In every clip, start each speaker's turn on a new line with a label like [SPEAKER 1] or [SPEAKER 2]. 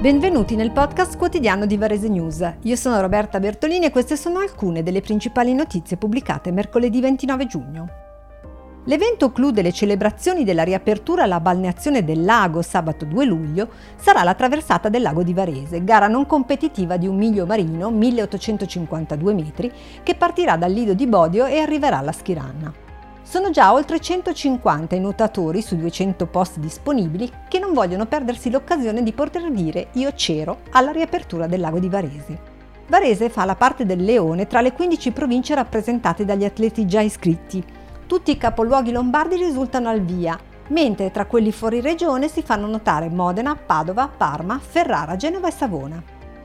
[SPEAKER 1] Benvenuti nel podcast quotidiano di Varese News. Io sono Roberta Bertolini e queste sono alcune delle principali notizie pubblicate mercoledì 29 giugno. L'evento clou delle celebrazioni della riapertura alla balneazione del lago sabato 2 luglio sarà la traversata del lago di Varese, gara non competitiva di un miglio marino 1852 metri che partirà dal lido di Bodio e arriverà alla Schiranna. Sono già oltre 150 i nuotatori su 200 posti disponibili che non vogliono perdersi l'occasione di poter dire io c'ero alla riapertura del lago di Varese. Varese fa la parte del leone tra le 15 province rappresentate dagli atleti già iscritti. Tutti i capoluoghi lombardi risultano al via, mentre tra quelli fuori regione si fanno notare Modena, Padova, Parma, Ferrara, Genova e Savona.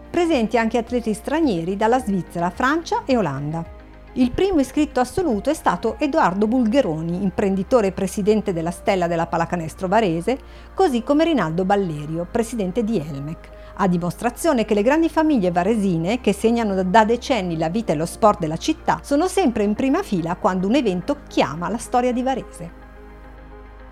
[SPEAKER 1] Presenti anche atleti stranieri dalla Svizzera, Francia e Olanda. Il primo iscritto assoluto è stato Edoardo Bulgheroni, imprenditore e presidente della Stella della Pallacanestro Varese, così come Rinaldo Ballerio, presidente di Elmec, a dimostrazione che le grandi famiglie varesine, che segnano da decenni la vita e lo sport della città, sono sempre in prima fila quando un evento chiama la storia di Varese.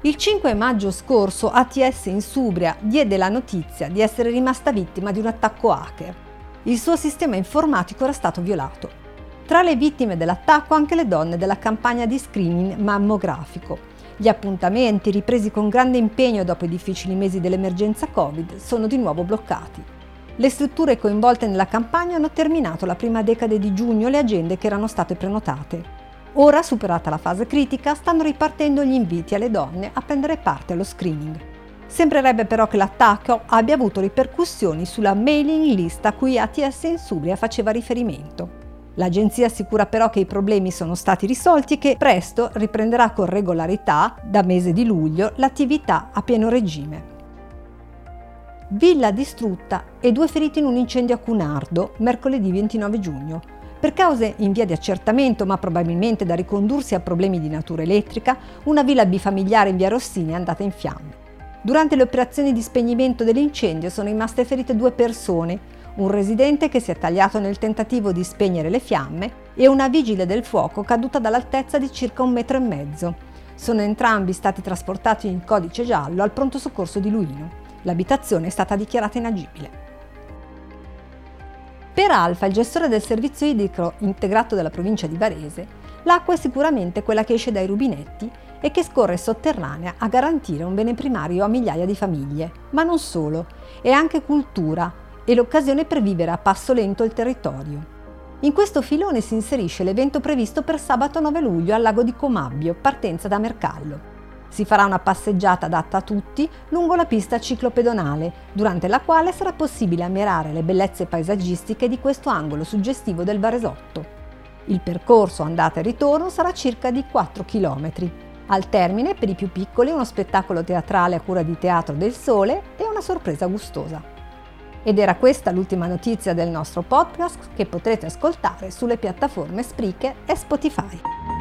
[SPEAKER 1] Il 5 maggio scorso ATS in Subria diede la notizia di essere rimasta vittima di un attacco hacker. Il suo sistema informatico era stato violato. Tra le vittime dell'attacco anche le donne della campagna di screening mammografico. Gli appuntamenti, ripresi con grande impegno dopo i difficili mesi dell'emergenza Covid, sono di nuovo bloccati. Le strutture coinvolte nella campagna hanno terminato la prima decade di giugno le agende che erano state prenotate. Ora, superata la fase critica, stanno ripartendo gli inviti alle donne a prendere parte allo screening. Sembrerebbe però che l'attacco abbia avuto ripercussioni sulla mailing list a cui ATS in Subria faceva riferimento. L'agenzia assicura però che i problemi sono stati risolti e che presto riprenderà con regolarità, da mese di luglio, l'attività a pieno regime. Villa distrutta e due feriti in un incendio a Cunardo, mercoledì 29 giugno. Per cause in via di accertamento, ma probabilmente da ricondursi a problemi di natura elettrica, una villa bifamiliare in via Rossini è andata in fiamme. Durante le operazioni di spegnimento dell'incendio sono rimaste ferite due persone, un residente che si è tagliato nel tentativo di spegnere le fiamme e una vigile del fuoco caduta dall'altezza di circa un metro e mezzo. Sono entrambi stati trasportati in codice giallo al pronto soccorso di Luino. L'abitazione è stata dichiarata inagibile. Per Alfa, il gestore del servizio idrico integrato della provincia di Varese, l'acqua è sicuramente quella che esce dai rubinetti e che scorre sotterranea a garantire un bene primario a migliaia di famiglie. Ma non solo, è anche cultura, e l'occasione per vivere a passo lento il territorio. In questo filone si inserisce l'evento previsto per sabato 9 luglio al lago di Comabbio, partenza da Mercallo. Si farà una passeggiata adatta a tutti lungo la pista ciclopedonale, durante la quale sarà possibile ammirare le bellezze paesaggistiche di questo angolo suggestivo del Varesotto. Il percorso andata e ritorno sarà circa di 4 km. Al termine, per i più piccoli, uno spettacolo teatrale a cura di Teatro del Sole e una sorpresa gustosa. Ed era questa l'ultima notizia del nostro podcast che potrete ascoltare sulle piattaforme Spreaker e Spotify.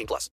[SPEAKER 2] 18 plus.